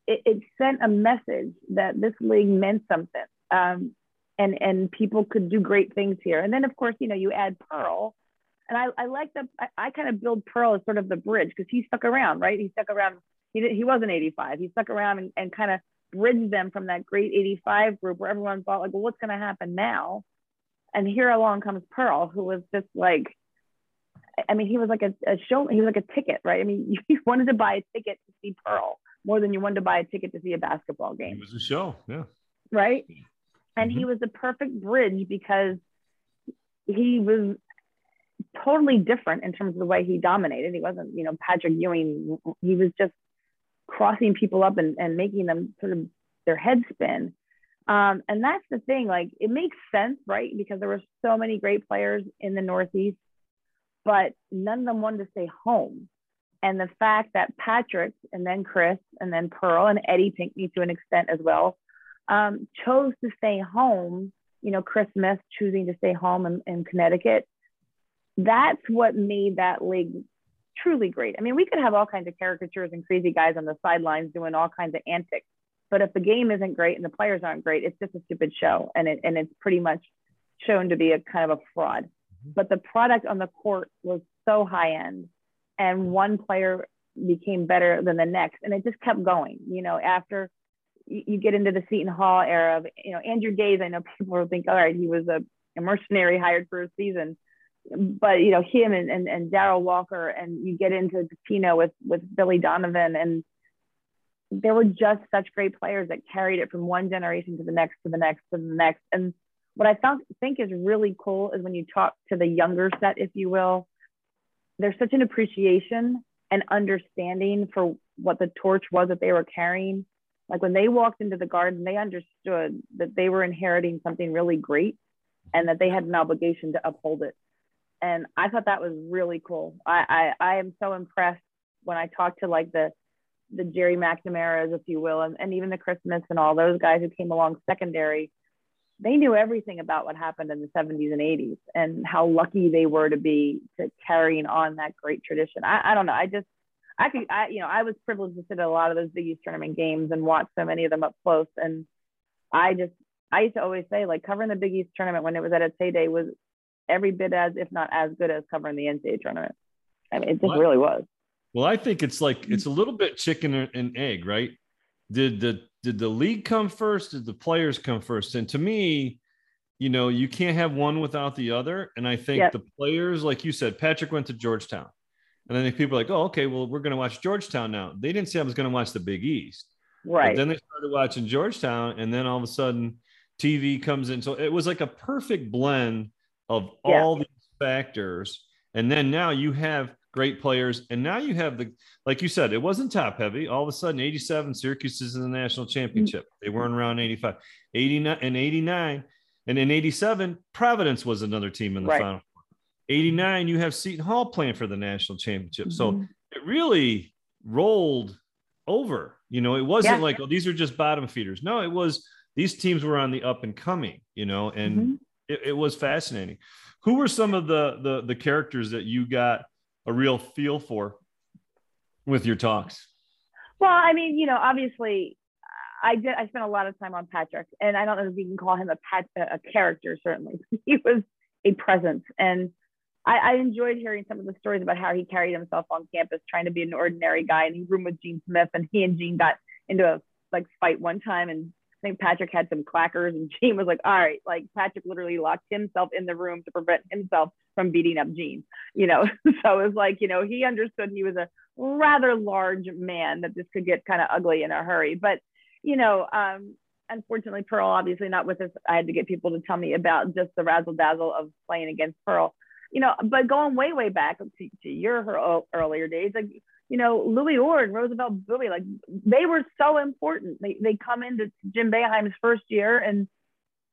Speaker 3: it, it sent a message that this league meant something. Um, and, and people could do great things here. And then, of course, you know, you add Pearl. And I, I like the, I, I kind of build Pearl as sort of the bridge because he stuck around, right? He stuck around. He, he wasn't 85. He stuck around and, and kind of bridged them from that great 85 group where everyone thought like, well, what's going to happen now? And here along comes Pearl, who was just like, I mean, he was like a, a show. He was like a ticket, right? I mean, you wanted to buy a ticket to see Pearl more than you wanted to buy a ticket to see a basketball game.
Speaker 2: It was a show, yeah.
Speaker 3: Right. And mm-hmm. he was the perfect bridge because he was totally different in terms of the way he dominated. He wasn't, you know, Patrick Ewing. He was just crossing people up and, and making them sort of their head spin. Um, and that's the thing, like it makes sense, right? Because there were so many great players in the Northeast, but none of them wanted to stay home. And the fact that Patrick and then Chris and then Pearl and Eddie Pinckney to an extent as well um, chose to stay home, you know, Chris Smith choosing to stay home in, in Connecticut, that's what made that league truly great. I mean, we could have all kinds of caricatures and crazy guys on the sidelines doing all kinds of antics, but if the game isn't great and the players aren't great, it's just a stupid show, and it and it's pretty much shown to be a kind of a fraud. Mm-hmm. But the product on the court was so high end, and one player became better than the next, and it just kept going. You know, after you get into the Seton Hall era of, you know, Andrew Gaze, I know people will think, all right, he was a, a mercenary hired for a season. But, you know, him and, and, and Darrell Walker, and you get into Pitino with, with Billy Donovan. And there were just such great players that carried it from one generation to the next, to the next, to the next. And what I think is really cool is when you talk to the younger set, if you will, there's such an appreciation and understanding for what the torch was that they were carrying like when they walked into the garden, they understood that they were inheriting something really great and that they had an obligation to uphold it. And I thought that was really cool. I, I, I am so impressed when I talk to like the the Gerry McNamara's, if you will, and, and even the Christmas and all those guys who came along secondary, they knew everything about what happened in the 70s and 80s and how lucky they were to be to carrying on that great tradition. I, I don't know. I just I could, I, you know, I was privileged to sit at a lot of those Big East tournament games and watch so many of them up close. And I just, I used to always say, like, covering the Big East tournament when it was at its heyday was every bit as, if not as good as covering the NCAA tournament. I mean, it just really was.
Speaker 2: Well, I think it's like it's a little bit chicken and egg, right? Did the did the league come first? Did the players come first? And to me, you know, you can't have one without the other. And I think yep. the players, like you said, Patrick went to Georgetown. And then people are like, oh, okay, well, we're going to watch Georgetown now. They didn't say I was going to watch the Big East.
Speaker 3: Right.
Speaker 2: But then they started watching Georgetown, and then all of a sudden TV comes in. So it was like a perfect blend of yeah. all these factors. And then now you have great players. And now you have the, like you said, it wasn't top heavy. All of a sudden, 87, Syracuse is in the national championship. Mm-hmm. They weren't around 85, 89, and 89. And in 87, Providence was another team in the right. final 89, you have Seton Hall playing for the national championship. Mm-hmm. So it really rolled over. You know, it wasn't yeah. like, oh, these are just bottom feeders. No, it was these teams were on the up and coming, you know, and mm-hmm. it, it, was fascinating. Who were some of the, the the characters that you got a real feel for with your talks?
Speaker 3: Well, I mean, you know, obviously I did I spent a lot of time on Patrick and I don't know if you can call him a pat a character, certainly. he was a presence. And I, I, enjoyed hearing some of the stories about how he carried himself on campus, trying to be an ordinary guy. And he roomed with Gene Smith, and he and Gene got into a like fight one time, and I think Patrick had some clackers, and Gene was like, "All right," like Patrick literally locked himself in the room to prevent himself from beating up Gene. You know, so it was like, you know, he understood he was a rather large man that this could get kind of ugly in a hurry. But you know, um, unfortunately, Pearl obviously not with us. I had to get people to tell me about just the razzle dazzle of playing against Pearl you know, but going way, way back to, to your earlier days, like, you know, Louis Orr and Roosevelt Bouie, like they were so important. They, they come into Jim Boeheim's first year and,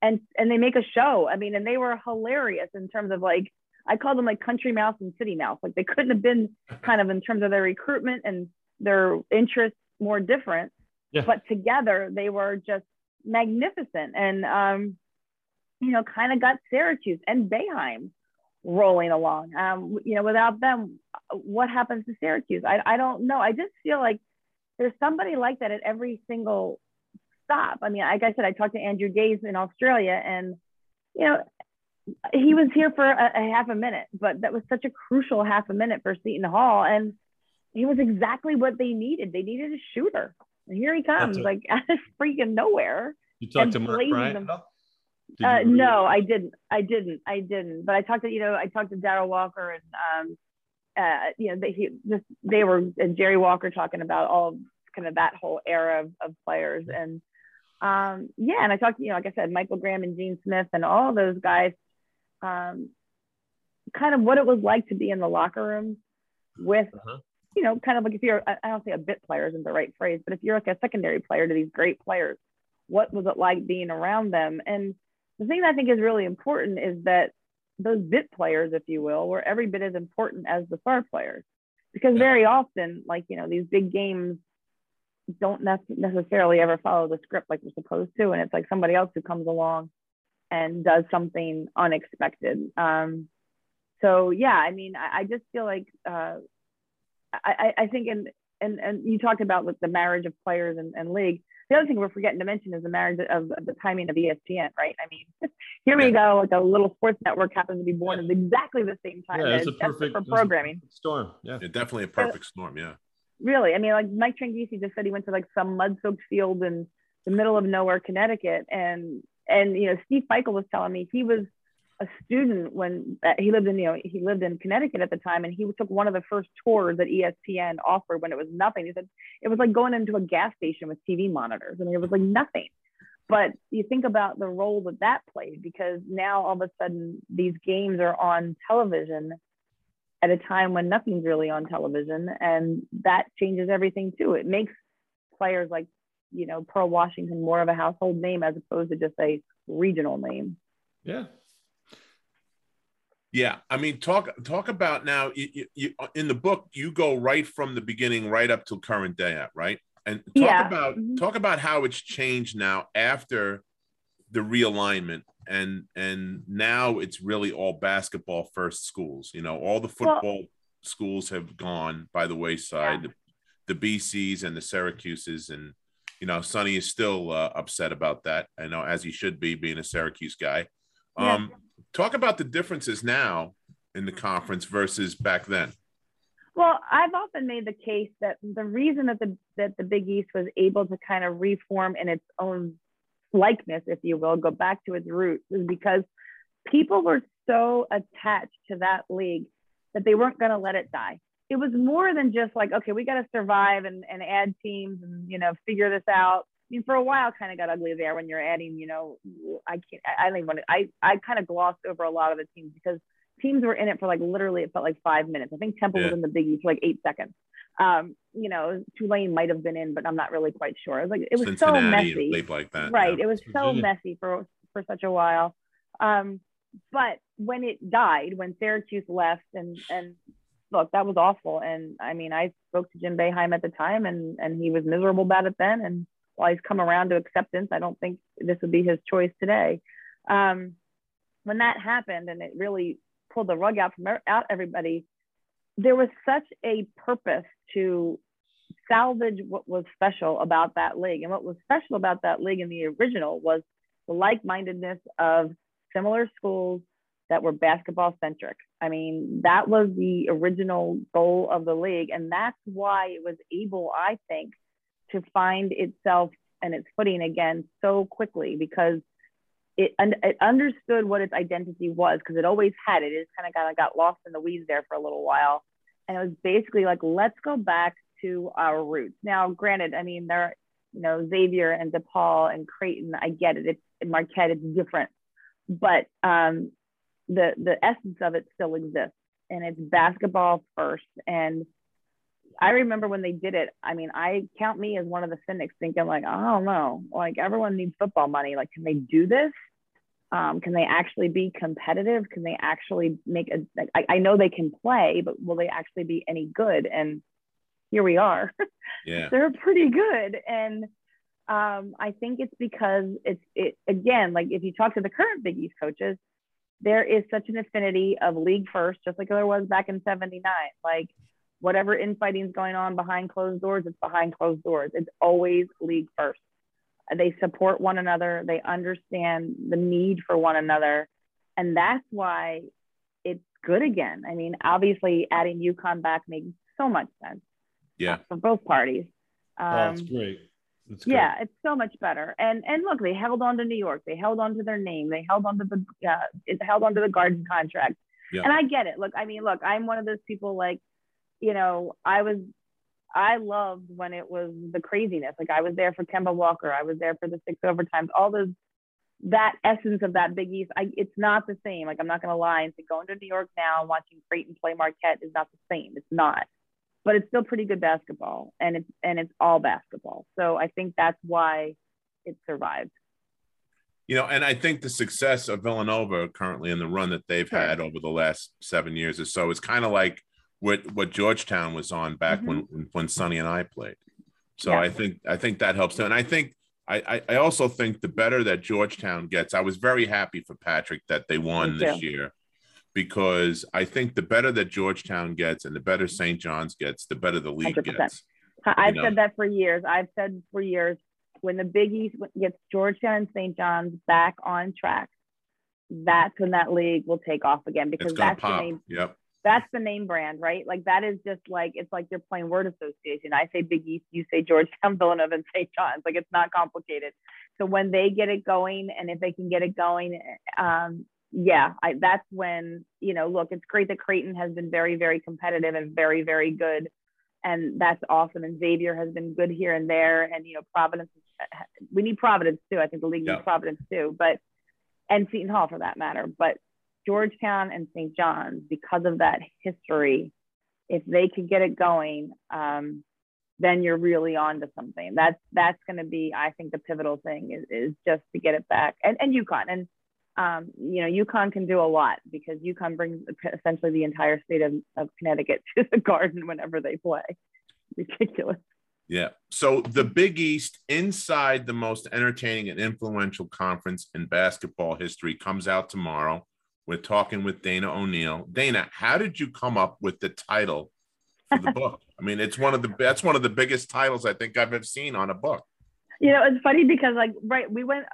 Speaker 3: and, and they make a show. I mean, and they were hilarious in terms of like, I call them like country mouse and city mouse. Like they couldn't have been kind of in terms of their recruitment and their interests more different, yeah. but together they were just magnificent. And, um, you know, kind of got Syracuse and Boeheim rolling along. Um, you know, without them, what happens to Syracuse? I, I don't know. I just feel like there's somebody like that at every single stop. I mean, like I said, I talked to Andrew Gaze in Australia, and you know, he was here for a, a, half a minute, but that was such a crucial half a minute for Seton Hall, and he was exactly what they needed. They needed a shooter, and here he comes, like out of freaking nowhere.
Speaker 2: You talked to Mark Bryant?
Speaker 3: Uh, no, I didn't. I didn't. I didn't. But I talked to you know I talked to Daryl Walker and um, uh, you know they he just they were and Jerry Walker talking about all kind of that whole era of, of players and um, yeah, and I talked you know like I said Michael Graham and Gene Smith and all those guys um, kind of what it was like to be in the locker room with, uh-huh. you know, kind of like if you're, I don't say a bit player isn't the right phrase, but if you're like a secondary player to these great players, what was it like being around them? And the thing that I think is really important is that those bit players, if you will, were every bit as important as the star players. Because very often, like, you know, these big games don't necessarily ever follow the script like they're supposed to. And it's like somebody else who comes along and does something unexpected. Um, so yeah, I mean, I, I just feel like uh, I, I think in and and you talked about with the marriage of players and, and league. The other thing we're forgetting to mention is the marriage of, of the timing of ESPN, right? I mean, here yeah. we go. Like a little sports network happens to be born yeah. at exactly the same time.
Speaker 2: Yeah, it's a perfect
Speaker 3: for programming.
Speaker 2: storm. Yeah.
Speaker 1: yeah. definitely a perfect so, storm. Yeah.
Speaker 3: Really, I mean, like Mike Tranghese just said he went to like some mud-soaked field in the middle of nowhere, Connecticut, and and you know steve Fichel was telling me he was a student when uh, he lived in you know he lived in connecticut at the time and he took one of the first tours that espn offered when it was nothing he said it was like going into a gas station with tv monitors I mean, it was like nothing but you think about the role that that played because now all of a sudden these games are on television at a time when nothing's really on television and that changes everything too it makes players like you know, Pearl Washington more of a household name as opposed to just a regional name.
Speaker 2: Yeah.
Speaker 1: Yeah, I mean, talk talk about now. You, you, in the book, you go right from the beginning right up to current day, right? And talk yeah. about mm-hmm. talk about how it's changed now after the realignment, and and now it's really all basketball first schools. You know, all the football well, schools have gone by the wayside. Yeah. The, the BCs and the Syracuses and you know, Sonny is still uh, upset about that. I know, as he should be, being a Syracuse guy. Um, yeah. Talk about the differences now in the conference versus back then.
Speaker 3: Well, I've often made the case that the reason that the that the Big East was able to kind of reform in its own likeness, if you will, go back to its roots, is because people were so attached to that league that they weren't going to let it die it was more than just like, okay, we got to survive and, and add teams and, you know, figure this out. I mean, for a while, kind of got ugly there when you're adding, you know, I can't, I, I don't even want to, I, I kind of glossed over a lot of the teams because teams were in it for like literally, it felt like five minutes. I think Temple yeah. was in the biggie for like eight seconds. Um, you know, Tulane might have been in, but I'm not really quite sure. It was like, it was Cincinnati, so messy.
Speaker 1: Like that.
Speaker 3: Right. Yeah. It was so messy for, for such a while. Um, but when it died, when Syracuse left and, and look, that was awful. And I mean, I spoke to Jim Boeheim at the time and, and he was miserable about it then. And while he's come around to acceptance, I don't think this would be his choice today. Um, when that happened and it really pulled the rug out from out everybody, there was such a purpose to salvage what was special about that league. And what was special about that league in the original was the like-mindedness of similar schools that were basketball centric. I mean, that was the original goal of the league. And that's why it was able, I think, to find itself and its footing again so quickly because it, it understood what its identity was because it always had it. It kind of got, got lost in the weeds there for a little while. And it was basically like, let's go back to our roots. Now, granted, I mean, there, you know, Xavier and DePaul and Creighton, I get it. It's Marquette, it's different. But um, the the essence of it still exists and it's basketball first and I remember when they did it. I mean, I count me as one of the cynics thinking like, I don't know, like everyone needs football money. Like, can they do this? Um, can they actually be competitive? Can they actually make a? Like, I, I know they can play, but will they actually be any good? And here we are.
Speaker 1: Yeah,
Speaker 3: they're pretty good. And um, I think it's because it's it again. Like if you talk to the current Big East coaches, there is such an affinity of league first, just like there was back in 79. Like whatever infighting is going on behind closed doors, it's behind closed doors. It's always league first. They support one another. They understand the need for one another. and that's why it's good again. I mean, obviously, adding UConn back makes so much sense.
Speaker 1: Yeah,
Speaker 3: for both parties.
Speaker 2: Um, oh, that's great.
Speaker 3: That's yeah, it's so much better. And and look, they held on to New York. They held on to their name. They held on to the uh, it held on to the Garden contract. Yeah. And I get it. Look, I mean, look, I'm one of those people like, you know, I was I loved when it was the craziness. Like I was there for Kemba Walker. I was there for the six overtimes. All those that essence of that Big East. I, it's not the same. Like I'm not gonna lie and say going to New York now and watching Creighton play Marquette is not the same. It's not but it's still pretty good basketball and it's and it's all basketball so i think that's why it survived
Speaker 1: you know and i think the success of villanova currently in the run that they've had over the last seven years or so is kind of like what what georgetown was on back mm-hmm. when when sonny and i played so yeah. i think i think that helps too and i think I, I also think the better that Georgetown gets, I was very happy for Patrick that they won this year because I think the better that Georgetown gets and the better St. John's gets, the better the league 100%. gets.
Speaker 3: I've know? said that for years. I've said for years when the Big East gets Georgetown and St. John's back on track, that's when that league will take off again because that's pop. the name.
Speaker 1: Yep.
Speaker 3: That's the name brand, right? Like that is just like it's like you're playing word association. I say Big East, you say Georgetown, Villanova, and St. John's. Like it's not complicated. So when they get it going, and if they can get it going, um, yeah, I, that's when, you know, look, it's great that Creighton has been very, very competitive and very, very good. And that's awesome. And Xavier has been good here and there. And, you know, Providence, we need Providence too. I think the league yeah. needs Providence too, but, and Seton Hall for that matter. But Georgetown and St. John's, because of that history, if they could get it going, um, then you're really on to something. That's that's going to be, I think, the pivotal thing is, is just to get it back. And and UConn and um, you know, UConn can do a lot because UConn brings essentially the entire state of, of Connecticut to the garden whenever they play. Ridiculous.
Speaker 1: Yeah. So the Big East, inside the most entertaining and influential conference in basketball history, comes out tomorrow. We're talking with Dana O'Neill. Dana, how did you come up with the title for the book? I mean, it's one of the that's one of the biggest titles I think I've ever seen on a book.
Speaker 3: You know, it's funny because like right, we went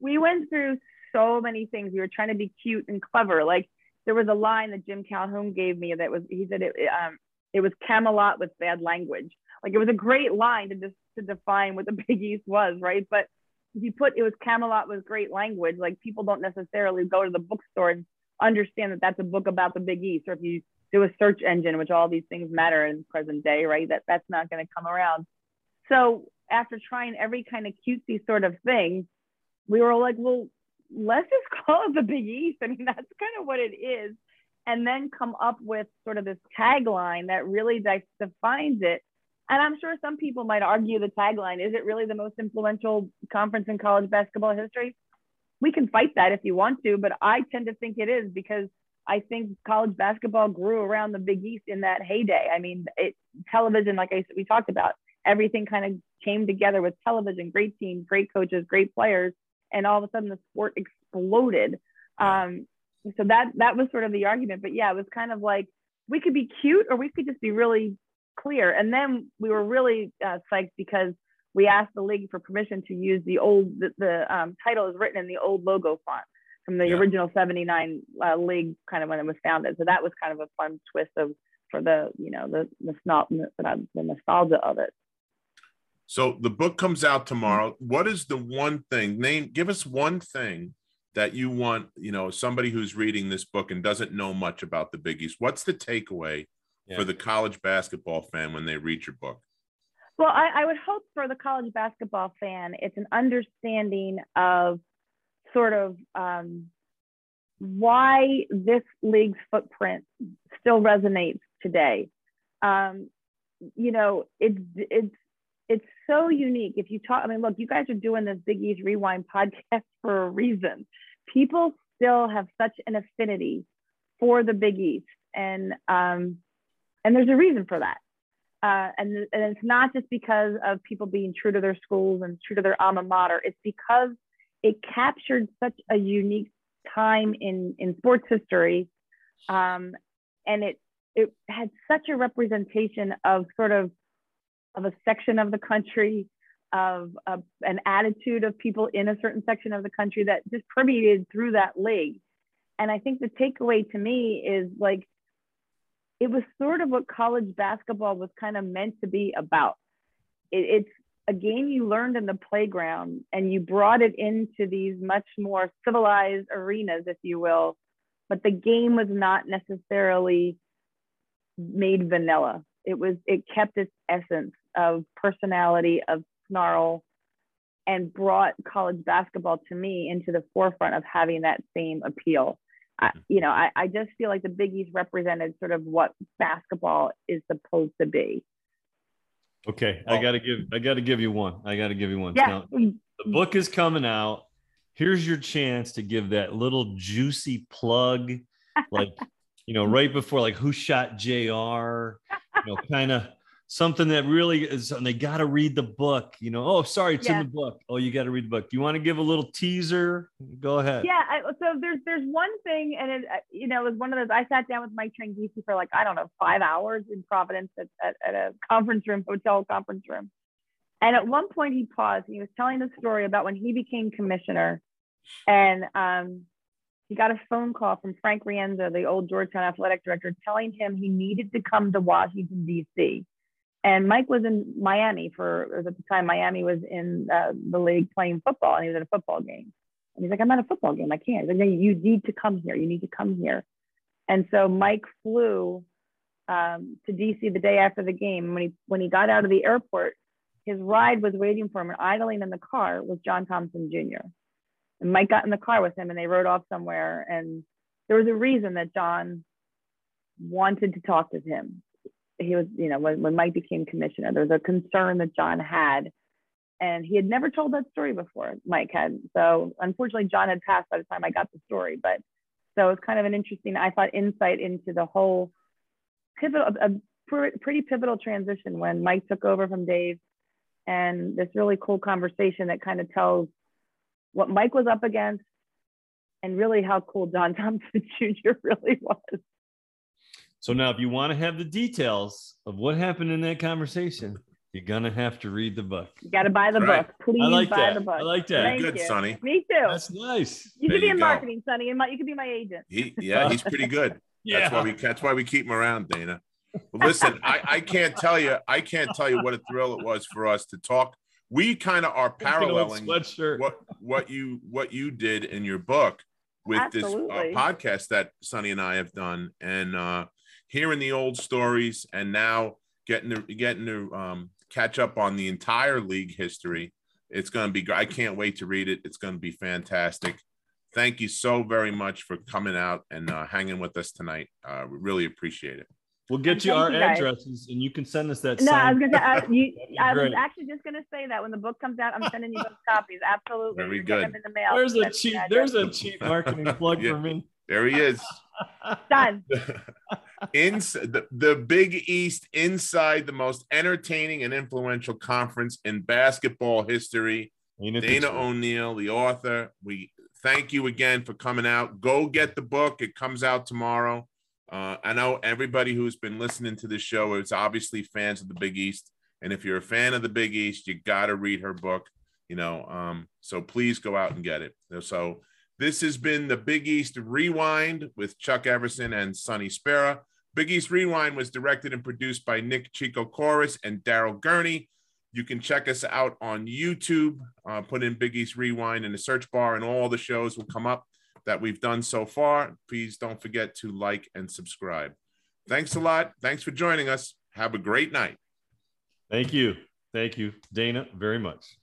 Speaker 3: we went through so many things. We were trying to be cute and clever. Like there was a line that Jim Calhoun gave me that was he said it um it was Camelot with bad language. Like it was a great line to just to define what the Big East was, right? But if you put it was Camelot with great language, like people don't necessarily go to the bookstore and understand that that's a book about the Big East. Or if you do a search engine, which all these things matter in present day, right? That that's not going to come around. So after trying every kind of cutesy sort of thing, we were like, well, let's just call it the Big East. I mean, that's kind of what it is. And then come up with sort of this tagline that really defines it. And I'm sure some people might argue the tagline is it really the most influential conference in college basketball history? We can fight that if you want to, but I tend to think it is because I think college basketball grew around the Big East in that heyday. I mean, it, television, like I said, we talked about, everything kind of came together with television, great teams, great coaches, great players and all of a sudden the sport exploded. Um, so that that was sort of the argument. But yeah, it was kind of like we could be cute or we could just be really clear. And then we were really uh, psyched because we asked the league for permission to use the old the, the um, title is written in the old logo font from the yeah. original 79 uh, league kind of when it was founded. So that was kind of a fun twist of for the you know the the, the, the nostalgia of it.
Speaker 1: So the book comes out tomorrow. What is the one thing? Name give us one thing that you want, you know, somebody who's reading this book and doesn't know much about the biggies What's the takeaway yeah. for the college basketball fan when they read your book?
Speaker 3: Well, I, I would hope for the college basketball fan, it's an understanding of sort of um, why this league's footprint still resonates today. Um, you know, it's it's it's so unique. If you talk, I mean, look, you guys are doing this Big East Rewind podcast for a reason. People still have such an affinity for the Big East, and um, and there's a reason for that. Uh, and, and it's not just because of people being true to their schools and true to their alma mater. It's because it captured such a unique time in in sports history, um, and it it had such a representation of sort of of a section of the country, of a, an attitude of people in a certain section of the country that just permeated through that league. And I think the takeaway to me is like, it was sort of what college basketball was kind of meant to be about. It, it's a game you learned in the playground and you brought it into these much more civilized arenas, if you will. But the game was not necessarily made vanilla. It was, it kept its essence of personality, of snarl, and brought college basketball to me into the forefront of having that same appeal. I, mm-hmm. you know, I, I just feel like the Big East represented sort of what basketball is supposed to be.
Speaker 2: Okay, I gotta give I gotta give you one. I gotta give you one.
Speaker 3: Yeah. Now,
Speaker 2: the book is coming out. Here's your chance to give that little juicy plug, like you know, right before like who shot JR, you know, kind of something that really is and they got to read the book you know? Oh sorry it's yeah. in the book. Oh you got to read the book. Do you want to give a little teaser? Go ahead.
Speaker 3: Yeah I, so there's there's one thing and it uh, you know it was one of those i sat down with mike Tranghese for like i don't know five hours in providence at, at, at a conference room hotel conference room. And at one point he paused and he was telling the story about when he became commissioner and um, he got a phone call from frank rienzo the old georgetown athletic director telling him he needed to come to washington d.c and Mike was in Miami for at the time Miami was in uh, the league playing football, and he was at a football game. And he's like, "I'm at a football game. I can't." He's like, "You need to come here. You need to come here." And so Mike flew um, to DC the day after the game. When he when he got out of the airport, his ride was waiting for him, and idling in the car was John Thompson Jr. And Mike got in the car with him, and they rode off somewhere. And there was a reason that John wanted to talk to him he was, you know, when, when Mike became commissioner, there was a concern that John had. And he had never told that story before, Mike had. So unfortunately, John had passed by the time I got the story. But so it's kind of an interesting, I thought, insight into the whole pivotal, a pretty pivotal transition when Mike took over from Dave and this really cool conversation that kind of tells what Mike was up against and really how cool John Thompson Jr. really was.
Speaker 2: So now, if you want to have the details of what happened in that conversation, you're gonna have to read the book.
Speaker 3: You got to buy the right. book. Please
Speaker 2: I like
Speaker 3: buy
Speaker 2: that.
Speaker 3: the book. I
Speaker 2: like that.
Speaker 1: Thank good, you. Sonny.
Speaker 3: Me too.
Speaker 2: That's nice.
Speaker 3: You there could be in go. marketing, Sonny, and you could be my agent.
Speaker 1: He, yeah, he's pretty good. yeah. That's why we that's why we keep him around, Dana. Well, listen, I, I can't tell you, I can't tell you what a thrill it was for us to talk. We kind of are paralleling what what you what you did in your book with Absolutely. this uh, podcast that Sonny and I have done, and uh, hearing the old stories and now getting to getting to um, catch up on the entire league history. It's going to be. I can't wait to read it. It's going to be fantastic. Thank you so very much for coming out and uh, hanging with us tonight. Uh, we really appreciate it.
Speaker 2: We'll get you our you addresses, and you can send us that.
Speaker 3: No, I was gonna say, uh, you, I was actually just gonna say that when the book comes out, I'm sending you those copies. Absolutely,
Speaker 1: very good.
Speaker 3: in the mail.
Speaker 2: There's a cheap. There's a cheap marketing plug yeah, for me.
Speaker 1: There he is.
Speaker 3: Done.
Speaker 1: in the, the Big East inside the most entertaining and influential conference in basketball history. Dana O'Neill, the author. We thank you again for coming out. Go get the book. It comes out tomorrow. Uh, I know everybody who's been listening to this show is obviously fans of the Big East, and if you're a fan of the Big East, you got to read her book. You know, um, so please go out and get it. So this has been the Big East Rewind with Chuck Everson and Sonny Spera. Big East Rewind was directed and produced by Nick Chico Chorus and Daryl Gurney. You can check us out on YouTube. Uh, put in Big East Rewind in the search bar, and all the shows will come up that we've done so far. Please don't forget to like and subscribe. Thanks a lot. Thanks for joining us. Have a great night.
Speaker 2: Thank you. Thank you, Dana, very much.